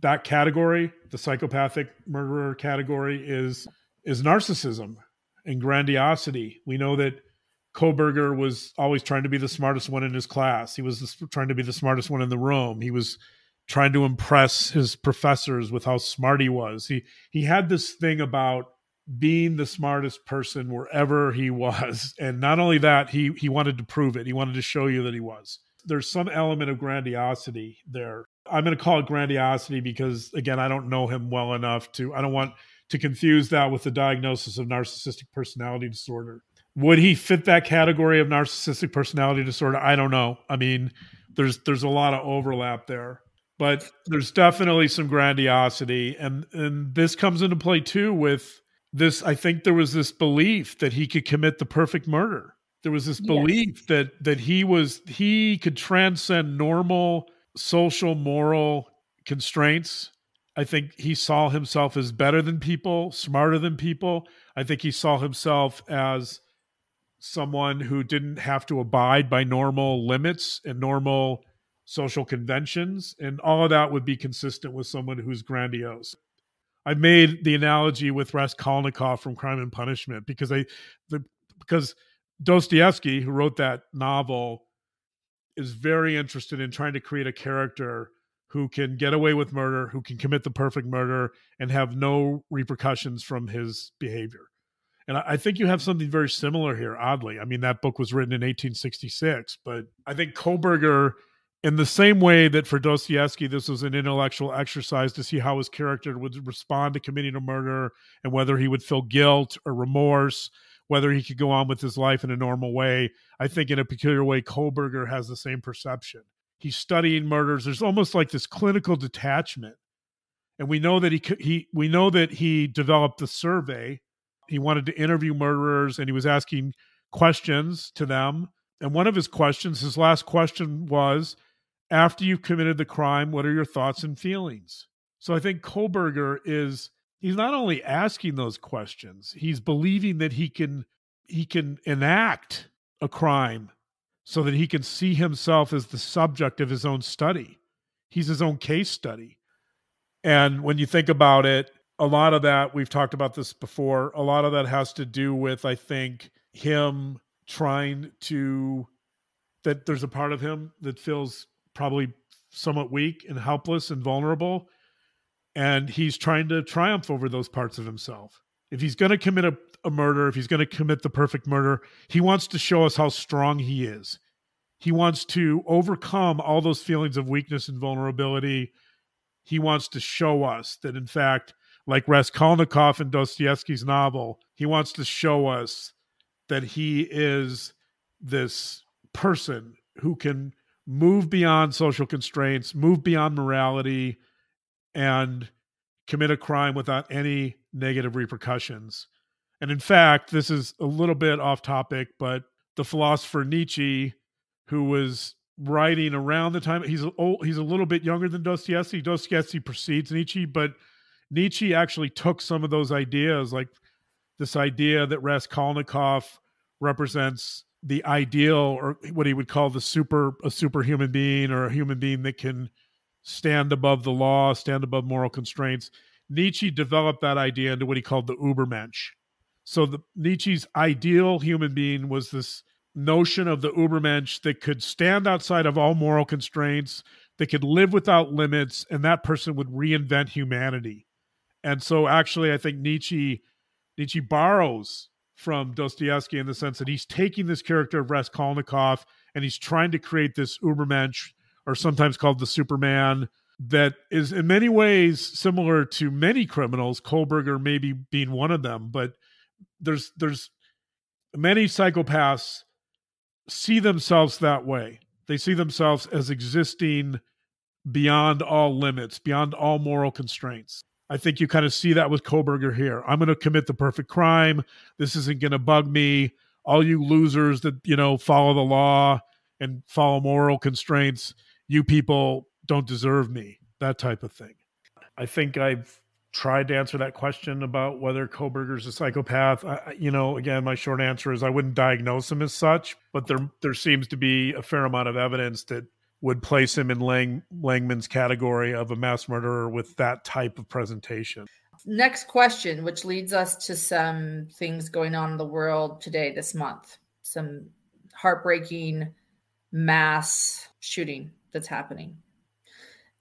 that category, the psychopathic murderer category, is is narcissism and grandiosity. We know that Kohberger was always trying to be the smartest one in his class. He was trying to be the smartest one in the room. He was trying to impress his professors with how smart he was. He he had this thing about being the smartest person wherever he was. And not only that, he he wanted to prove it. He wanted to show you that he was. There's some element of grandiosity there. I'm going to call it grandiosity because again, I don't know him well enough to I don't want to confuse that with the diagnosis of narcissistic personality disorder. Would he fit that category of narcissistic personality disorder? I don't know. I mean, there's there's a lot of overlap there but there's definitely some grandiosity. And and this comes into play too with this i think there was this belief that he could commit the perfect murder. There was this belief that that he was he could transcend normal social moral constraints. I think he saw himself as better than people smarter than people. I think he saw himself as someone who didn't have to abide by normal limits and normal social conventions, and all of that would be consistent with someone who's grandiose. I made the analogy with Raskolnikov from Crime and Punishment because I, the, because Dostoevsky, who wrote that novel, is very interested in trying to create a character who can get away with murder, who can commit the perfect murder, and have no repercussions from his behavior. And I think you have something very similar here, oddly. I mean, that book was written in 1866, but I think Kohberger in the same way that for Dostoevsky, this was an intellectual exercise to see how his character would respond to committing a murder and whether he would feel guilt or remorse, whether he could go on with his life in a normal way. I think in a peculiar way, Kohberger has the same perception. He's studying murders. There's almost like this clinical detachment. And we know that he he we know that he developed the survey. He wanted to interview murderers and he was asking questions to them. And one of his questions, his last question was, after you've committed the crime, what are your thoughts and feelings? So I think Kohberger is he's not only asking those questions, he's believing that he can he can enact a crime so that he can see himself as the subject of his own study. He's his own case study. And when you think about it, a lot of that, we've talked about this before, a lot of that has to do with, I think, him trying to, that there's a part of him that feels probably somewhat weak and helpless and vulnerable. And he's trying to triumph over those parts of himself. If he's going to commit a, a murder, if he's going to commit the perfect murder, he wants to show us how strong he is. He wants to overcome all those feelings of weakness and vulnerability. He wants to show us that, in fact, like Raskolnikov in Dostoevsky's novel, he wants to show us that he is this person who can move beyond social constraints, move beyond morality, and commit a crime without any negative repercussions. And in fact, this is a little bit off topic, but the philosopher Nietzsche, who was writing around the time he's old, he's a little bit younger than Dostoevsky. Dostoevsky precedes Nietzsche, but Nietzsche actually took some of those ideas, like this idea that Raskolnikov represents the ideal or what he would call the super a superhuman being or a human being that can stand above the law, stand above moral constraints. Nietzsche developed that idea into what he called the Ubermensch. So the Nietzsche's ideal human being was this notion of the Ubermensch that could stand outside of all moral constraints, that could live without limits, and that person would reinvent humanity. And so actually I think Nietzsche Nietzsche borrows from Dostoevsky in the sense that he's taking this character of Raskolnikov and he's trying to create this Ubermensch, or sometimes called the Superman, that is in many ways similar to many criminals, Kohberger maybe being one of them, but there's there's many psychopaths see themselves that way. They see themselves as existing beyond all limits, beyond all moral constraints. I think you kind of see that with Kohberger here. I'm going to commit the perfect crime. This isn't going to bug me. All you losers that, you know, follow the law and follow moral constraints, you people don't deserve me. That type of thing. I think I've tried to answer that question about whether Kohberger's a psychopath. I, you know, again, my short answer is I wouldn't diagnose him as such, but there there seems to be a fair amount of evidence that would place him in Lang, Langman's category of a mass murderer with that type of presentation. Next question, which leads us to some things going on in the world today, this month. Some heartbreaking mass shooting that's happening.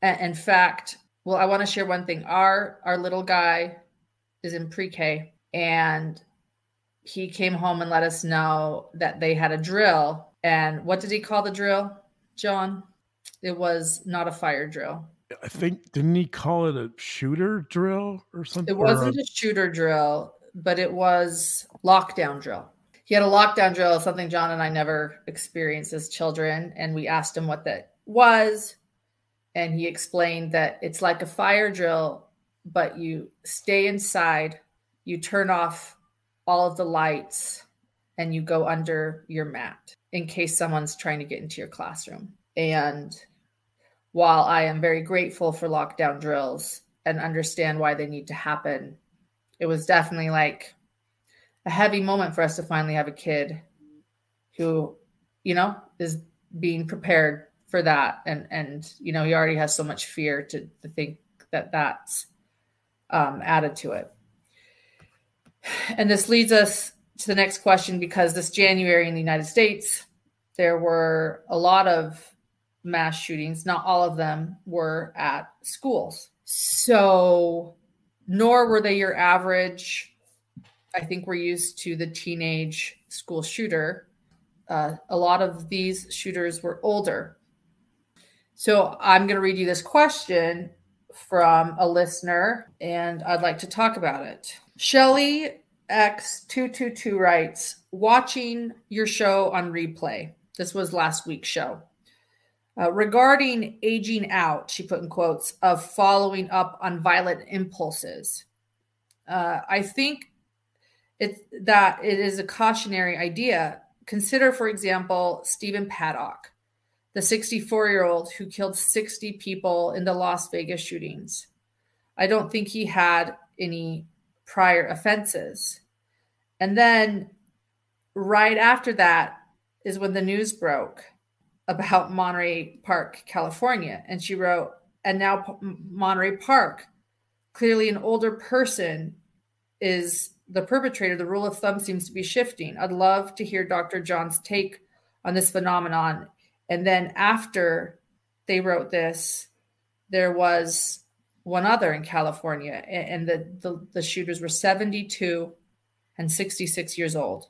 In fact, well, I want to share one thing. Our our little guy is in pre-K and he came home and let us know that they had a drill. And what did he call the drill, John? It was not a fire drill. I think didn't he call it a shooter drill or something? It wasn't a, shooter drill, but it was lockdown drill. He had a lockdown drill, something John and I never experienced as children, and we asked him what that was, and he explained that it's like a fire drill, but you stay inside, you turn off all of the lights, and you go under your mat in case someone's trying to get into your classroom. And while I am very grateful for lockdown drills and understand why they need to happen, it was definitely like a heavy moment for us to finally have a kid who, you know, is being prepared for that. And, and, you know, he already has so much fear to, to think that that's um, added to it. And this leads us to the next question because this January in the United States, there were a lot of mass shootings. Not all of them were at schools. So, nor were they your average. I think we're used to the teenage school shooter. Uh, a lot of these shooters were older. So, I'm going to read you this question from a listener, and I'd like to talk about it. Shelly X222 writes, watching your show on replay. This was last week's show. Uh, regarding aging out, she put in quotes, of following up on violent impulses. Uh, I think it, that it is a cautionary idea. Consider, for example, Stephen Paddock, the 64 year old who killed 60 people in the Las Vegas shootings. I don't think he had any prior offenses. And then right after that, is when the news broke about Monterey Park, California. And she wrote, and now Monterey Park, clearly an older person is the perpetrator. The rule of thumb seems to be shifting. I'd love to hear Dr. John's take on this phenomenon. And then after they wrote this, there was one other in California, and the, the, the shooters were 72 and 66 years old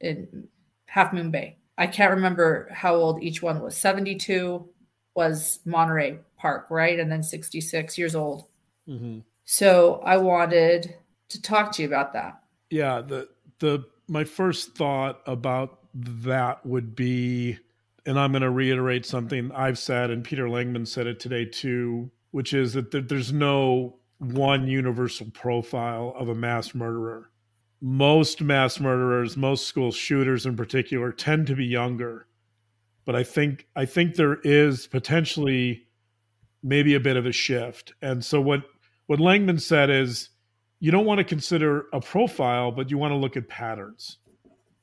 in Half Moon Bay. I can't remember how old each one was. 72 was Monterey Park, right? And then 66 years old. Mm-hmm. So I wanted to talk to you about that. Yeah, the the my first thought about that would be and I'm going to reiterate something I've said and Peter Langman said it today too, which is that there's no one universal profile of a mass murderer most mass murderers, most school shooters in particular, tend to be younger. But I think I think there is potentially maybe a bit of a shift. And so what what Langman said is you don't want to consider a profile, but you want to look at patterns.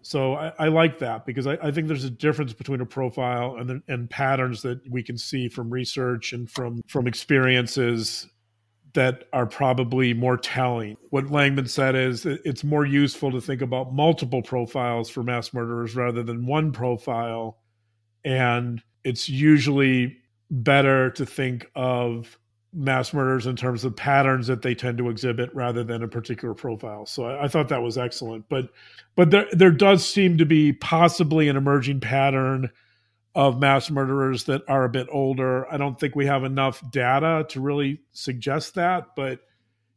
So I, I like that because I, I, think there's a difference between a profile and and patterns that we can see from research and from from experiences that are probably more telling. What Langman said is it's more useful to think about multiple profiles for mass murderers rather than one profile. And it's usually better to think of mass murders in terms of patterns that they tend to exhibit rather than a particular profile. So I, I thought that was excellent. But but there there does seem to be possibly an emerging pattern of mass murderers that are a bit older. I don't think we have enough data to really suggest that, but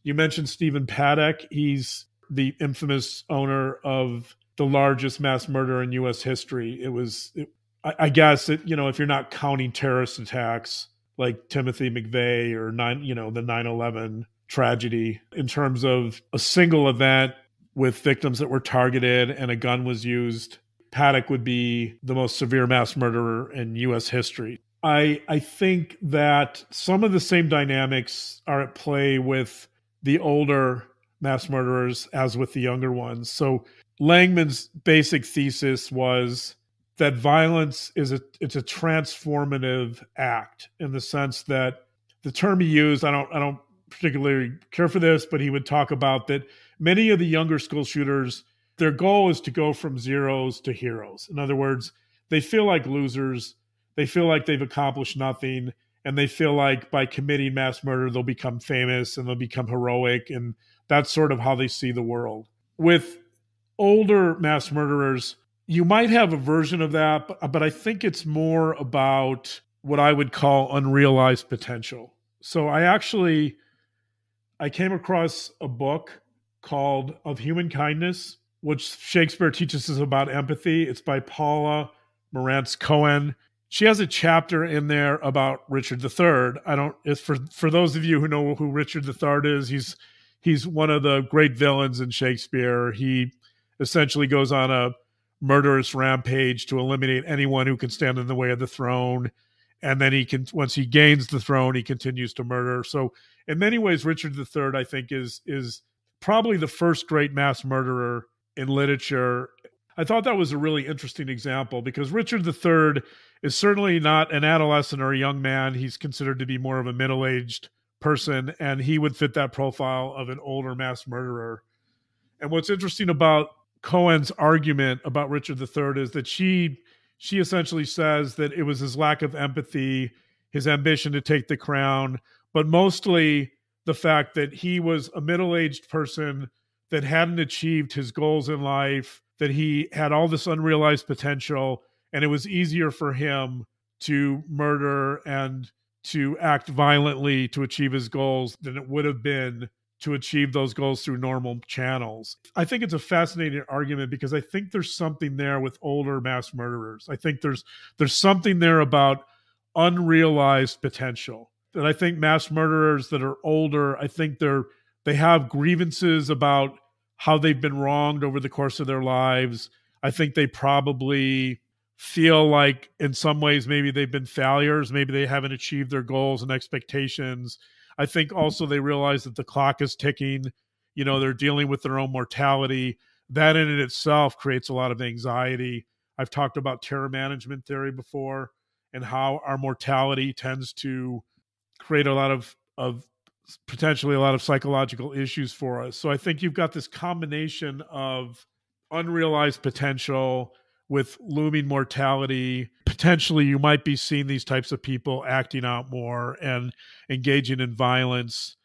you mentioned Stephen Paddock. He's the infamous owner of the largest mass murder in U.S. history. It was, it, I, I, guess, it, you know, if you're not counting terrorist attacks like Timothy McVeigh or nine, you know, the 9/11 tragedy, in terms of a single event with victims that were targeted and a gun was used Paddock would be the most severe mass murderer in U.S. history. I I think that some of the same dynamics are at play with the older mass murderers as with the younger ones. So Langman's basic thesis was that violence is a it's a transformative act in the sense that the term he used I don't I don't particularly care for this, but he would talk about that many of the younger school shooters their goal is to go from zeros to heroes. In other words, they feel like losers. They feel like they've accomplished nothing. And they feel like by committing mass murder, they'll become famous and they'll become heroic. And that's sort of how they see the world. With older mass murderers, you might have a version of that, but, but I think it's more about what I would call unrealized potential. So I actually I came across a book called Of Human Kindness which Shakespeare teaches us about empathy. It's by Paula Marantz Cohen. She has a chapter in there about Richard III. I don't. It's for for those of you who know who Richard III is. He's he's one of the great villains in Shakespeare. He essentially goes on a murderous rampage to eliminate anyone who can stand in the way of the throne and then he can once he gains the throne he continues to murder so in many ways richard iii i think is is probably the first great mass murderer in literature. I thought that was a really interesting example because Richard III is certainly not an adolescent or a young man. He's considered to be more of a middle aged person, and he would fit that profile of an older mass murderer. And what's interesting about Cohen's argument about Richard III is that she she essentially says that it was his lack of empathy, his ambition to take the crown, but mostly the fact that he was a middle-aged person that hadn't achieved his goals in life, that he had all this unrealized potential, and it was easier for him to murder and to act violently to achieve his goals than it would have been to achieve those goals through normal channels. I think it's a fascinating argument because I think there's something there with older mass murderers. I think there's there's something there about unrealized potential. That I think mass murderers that are older, I think they're they have grievances about how they've been wronged over the course of their lives. I think they probably feel like, in some ways, maybe they've been failures. Maybe they haven't achieved their goals and expectations. I think also they realize that the clock is ticking. You know, they're dealing with their own mortality. That in it itself creates a lot of anxiety. I've talked about terror management theory before and how our mortality tends to create a lot of of potentially a lot of psychological issues for us. So I think you've got this combination of unrealized potential with looming mortality. Potentially, you might be seeing these types of people acting out more and engaging in violence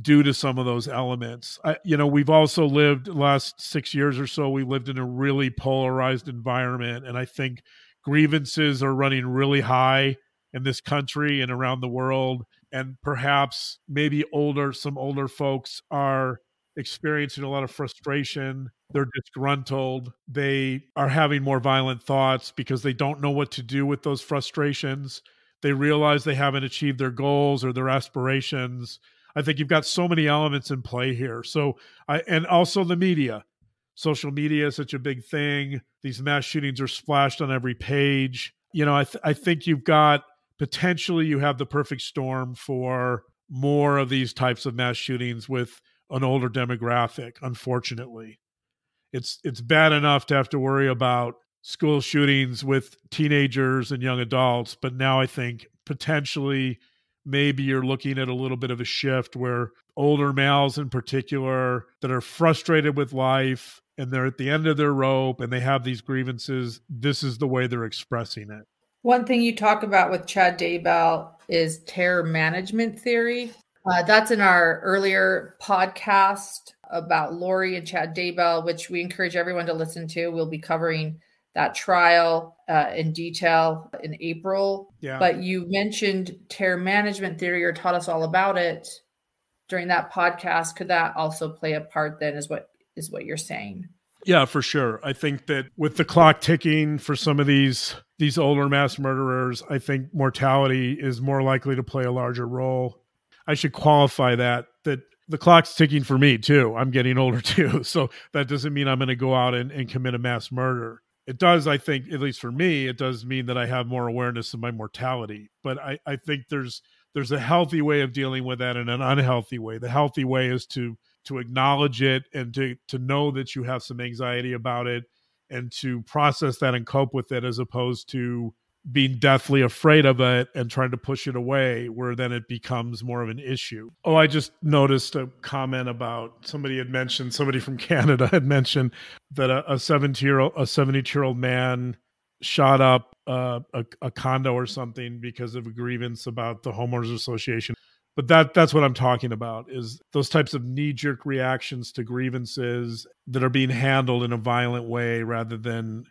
due to some of those elements. I, you know, we've also lived last six years or so. We lived in a really polarized environment, and I think grievances are running really high in this country and around the world. And perhaps maybe older, some older folks are experiencing a lot of frustration. They're disgruntled. They are having more violent thoughts because they don't know what to do with those frustrations. They realize they haven't achieved their goals or their aspirations. I think you've got so many elements in play here. So I and also the media. Social media is such a big thing. These mass shootings are splashed on every page. You know, I th- I think you've got potentially you have the perfect storm for more of these types of mass shootings with an older demographic unfortunately. It's it's bad enough to have to worry about school shootings with teenagers and young adults but now i think potentially maybe you're looking at a little bit of a shift where older males in particular that are frustrated with life and they're at the end of their rope and they have these grievances this is the way they're expressing it one thing you talk about with chad daybell is terror management theory uh, that's in our earlier podcast about Lori and Chad Daybell, which we encourage everyone to listen to. We'll be covering that trial uh, in detail in April. Yeah. But you mentioned terror management theory or taught us all about it during that podcast. Could that also play a part then? Is what is what you're saying? Yeah, for sure. I think that with the clock ticking for some of these these older mass murderers, I think mortality is more likely to play a larger role I should qualify that that the clock's ticking for me too. I'm getting older too. So that doesn't mean I'm going to go out and, and commit a mass murder. It does, I think, at least for me, it does mean that I have more awareness of my mortality. But I, I think there's there's a healthy way of dealing with that and an unhealthy way. The healthy way is to to acknowledge it and to to know that you have some anxiety about it and to process that and cope with it as opposed to being deathly afraid of it and trying to push it away where then it becomes more of an issue. Oh i just noticed a comment about somebody had mentioned somebody from canada had mentioned that a 70 year old a 72 year old man shot up uh, a, a condo or something because of a grievance about the homeowners association but that that's what i'm talking about is those types of knee jerk reactions to grievances that are being handled in a violent way rather than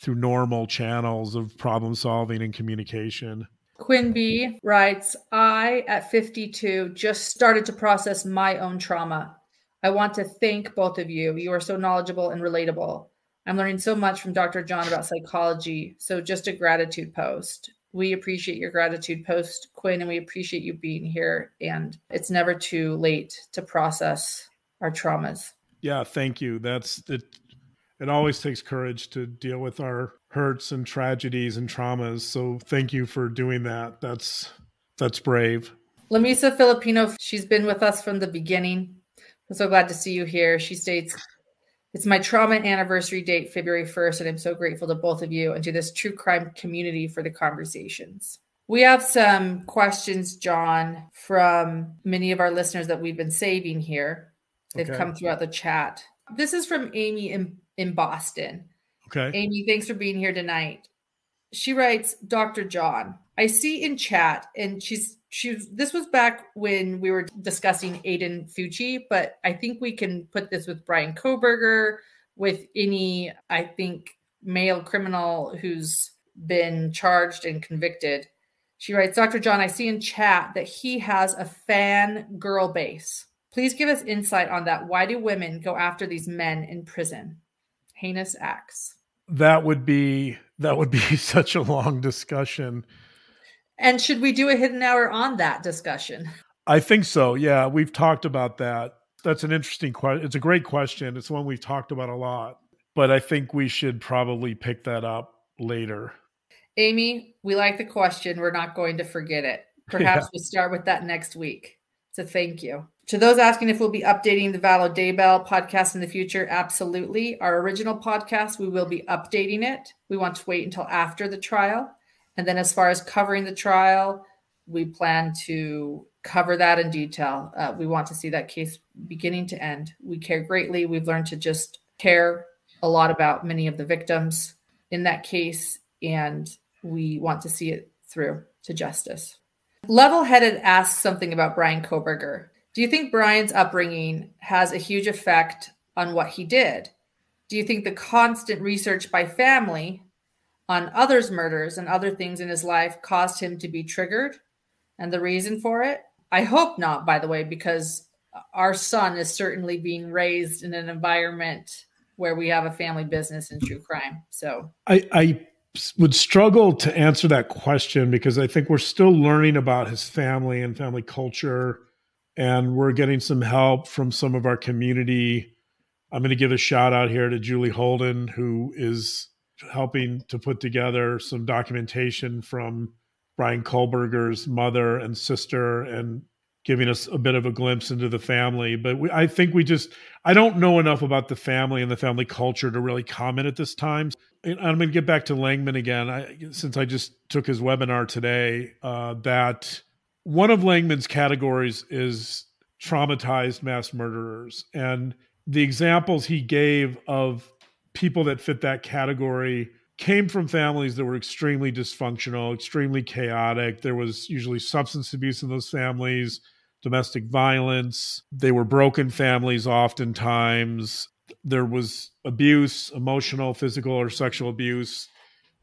through normal channels of problem solving and communication. quinby writes, I, at 52, just started to process my own trauma. I want to thank both of you. You are so knowledgeable and relatable. I'm learning so much from Dr. John about psychology. So, just a gratitude post. We appreciate your gratitude post, Quinn, and we appreciate you being here. And it's never too late to process our traumas. Yeah, thank you. That's it it always takes courage to deal with our hurts and tragedies and traumas. So thank you for doing that. That's that's brave. Lamisa Filipino, she's been with us from the beginning. I'm so glad to see you here. She states, It's my trauma anniversary date, February 1st, and I'm so grateful to both of you and to this true crime community for the conversations. We have some questions, John, from many of our listeners that we've been saving here. They've okay. come throughout the chat. This is from Amy in in Boston. Okay. Amy, thanks for being here tonight. She writes, Dr. John, I see in chat, and she's she this was back when we were discussing Aiden Fucci, but I think we can put this with Bryan Kohberger, with any, I think, male criminal who's been charged and convicted. She writes, Dr. John, I see in chat that he has a fan girl base. Please give us insight on that. Why do women go after these men in prison? heinous acts. That would be that would be such a long discussion. And should we do a hidden hour on that discussion? I think so. Yeah, we've talked about that. That's an interesting question. It's a great question. It's one we've talked about a lot, but I think we should probably pick that up later. Amy, we like the question. We're not going to forget it. Perhaps yeah. we start with that next week. So thank you. To those asking if we'll be updating the Vallow Daybell podcast in the future, absolutely. Our original podcast, we will be updating it. We want to wait until after the trial. And then, as far as covering the trial, we plan to cover that in detail. Uh, we want to see that case beginning to end. We care greatly. We've learned to just care a lot about many of the victims in that case, and we want to see it through to justice. Level headed asks something about Bryan Kohberger. Do you think Bryan's upbringing has a huge effect on what he did? Do you think the constant research by family on others' murders and other things in his life caused him to be triggered and the reason for it? I hope not, by the way, because our son is certainly being raised in an environment where we have a family business in true crime. So I, I would struggle to answer that question because I think we're still learning about his family and family culture and we're getting some help from some of our community. I'm going to give a shout out here to Julie Holden, who is helping to put together some documentation from Bryan Kohberger's mother and sister and giving us a bit of a glimpse into the family. But we, I think we just, I don't know enough about the family and the family culture to really comment at this time. And I'm going to get back to Langman again, I, since I just took his webinar today, uh, that one of Langman's categories is traumatized mass murderers. And the examples he gave of people that fit that category came from families that were extremely dysfunctional, extremely chaotic. There was usually substance abuse in those families, domestic violence. They were broken families oftentimes. There was abuse, emotional, physical, or sexual abuse.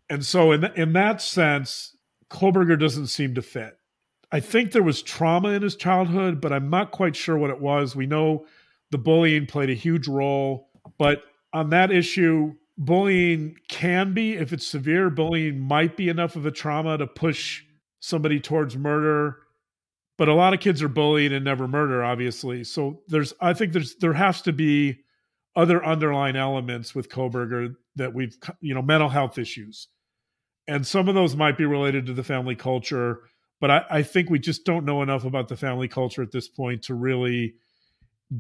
And so, in, in that sense, Kohberger doesn't seem to fit. I think there was trauma in his childhood, but I'm not quite sure what it was. We know the bullying played a huge role, but on that issue, bullying can be, if it's severe, bullying might be enough of a trauma to push somebody towards murder. But a lot of kids are bullied and never murder, obviously. So there's, I think there's, there has to be other underlying elements with Kohberger that we've, you know, mental health issues. And some of those might be related to the family culture but I, I, think we just don't know enough about the family culture at this point to really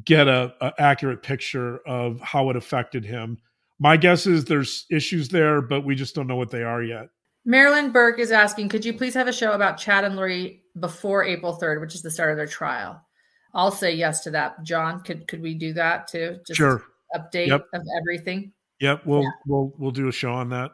get a, a, accurate picture of how it affected him. My guess is there's issues there, but we just don't know what they are yet. Marilyn Burke is asking, could you please have a show about Chad and Lori before April 3rd, which is the start of their trial? I'll say yes to that. John, could could we do that too? Just sure. Update yep. of everything. Yep, we'll yeah. we'll we'll do a show on that.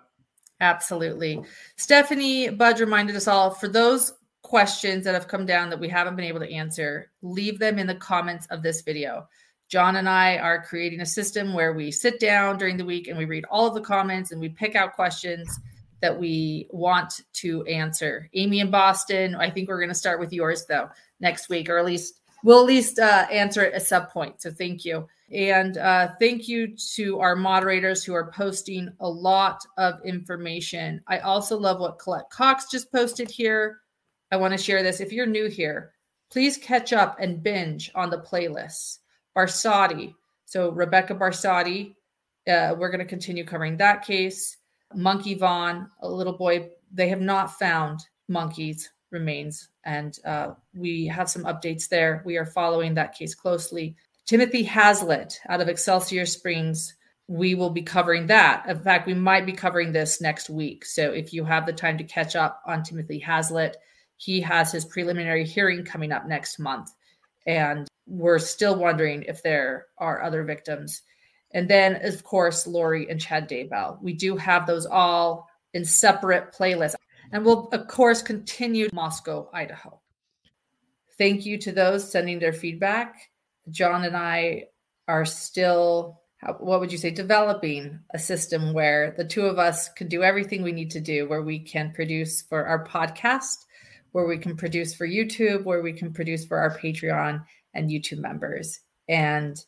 Absolutely. Stephanie Budge reminded us all for those questions that have come down that we haven't been able to answer, leave them in the comments of this video. John and I are creating a system where we sit down during the week and we read all of the comments and we pick out questions that we want to answer. Amy in Boston, I think we're going to start with yours though next week, or at least we'll at least uh, answer it a sub point. So thank you. And uh, thank you to our moderators who are posting a lot of information. I also love what Colette Cox just posted here. I want to share this. If you're new here, please catch up and binge on the playlists. Barsotti. So Rebecca Barsotti, uh, we're going to continue covering that case. Monkey Vaughan, a little boy, they have not found Monkey's remains. And uh, we have some updates there. We are following that case closely. Timothy Haslett out of Excelsior Springs, we will be covering that. In fact, we might be covering this next week. So if you have the time to catch up on Timothy Haslett, he has his preliminary hearing coming up next month. And we're still wondering if there are other victims. And then, of course, Lori and Chad Daybell. We do have those all in separate playlists. And we'll, of course, continue Moscow, Idaho. Thank you to those sending their feedback. John and I are still, what would you say, developing a system where the two of us can do everything we need to do, where we can produce for our podcast where we can produce for YouTube, where we can produce for our Patreon and YouTube members. And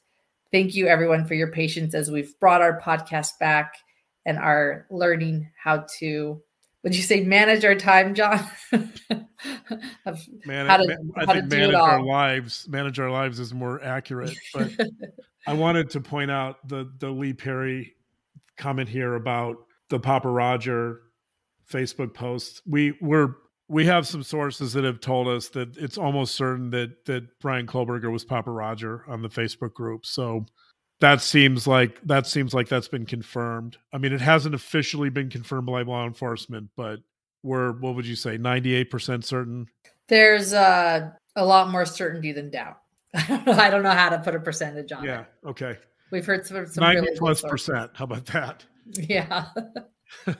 thank you, everyone, for your patience as we've brought our podcast back and are learning how to. Would you say manage our time, John? Man, how to, man, I how think manage our lives. Manage our lives is more accurate. But I wanted to point out the the Lee Perry comment here about the Papa Roger Facebook post. We were we have some sources that have told us that it's almost certain that that Bryan Kohberger was Papa Roger on the Facebook group. So that seems like that seems like that's been confirmed. I mean, it hasn't officially been confirmed by law enforcement, but we're what would you say, ninety eight percent certain? There's uh, a lot more certainty than doubt. I don't know how to put a percentage on yeah, it. Yeah. Okay. We've heard some, some 90 really plus percent. How about that? Yeah.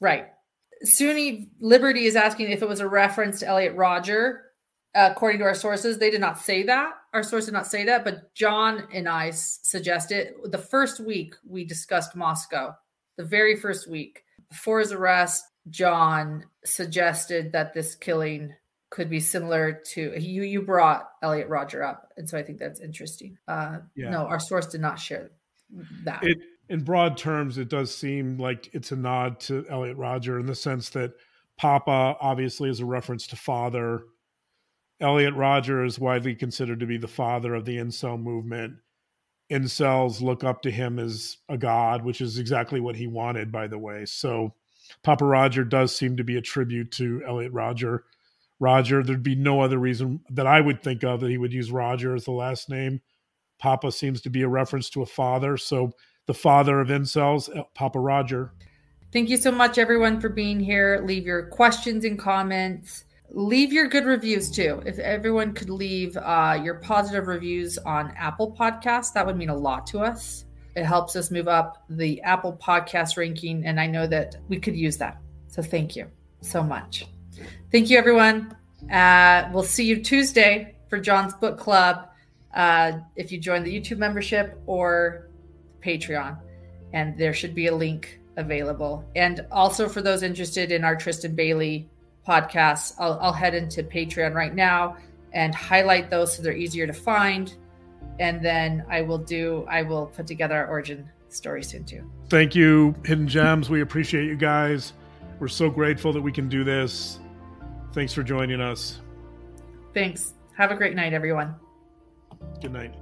right. SUNY Liberty is asking if it was a reference to Elliot Rodger. Uh, according to our sources, they did not say that. Our source did not say that, but John and I suggested the first week we discussed Moscow, the very first week before his arrest, John suggested that this killing could be similar to you. You brought Elliot Rodger up, and so I think that's interesting. Uh, yeah. No, our source did not share that. It, in broad terms, it does seem like it's a nod to Elliot Rodger in the sense that Papa obviously is a reference to father. Elliot Rodger is widely considered to be the father of the incel movement. Incels look up to him as a god, which is exactly what he wanted, by the way. So Papa Rodger does seem to be a tribute to Elliot Rodger. Rodger, there'd be no other reason that I would think of that he would use Rodger as the last name. Papa seems to be a reference to a father. So the father of incels, Papa Rodger. Thank you so much, everyone, for being here. Leave your questions and comments. Leave your good reviews too. If everyone could leave uh, your positive reviews on Apple Podcasts, that would mean a lot to us. It helps us move up the Apple Podcast ranking, and I know that we could use that. So thank you so much. Thank you, everyone. Uh, we'll see you Tuesday for John's Book Club. Uh, if you join the YouTube membership or Patreon, and there should be a link available. And also for those interested in our Tristyn Bailey podcasts, I'll, I'll head into Patreon right now and highlight those so they're easier to find. And then I will do, I will put together our origin story soon too. Thank you, Hidden Gems. We appreciate you guys. We're so grateful that we can do this. Thanks for joining us. Thanks. Have a great night, everyone. Good night.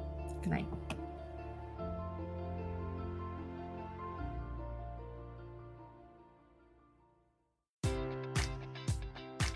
Good night.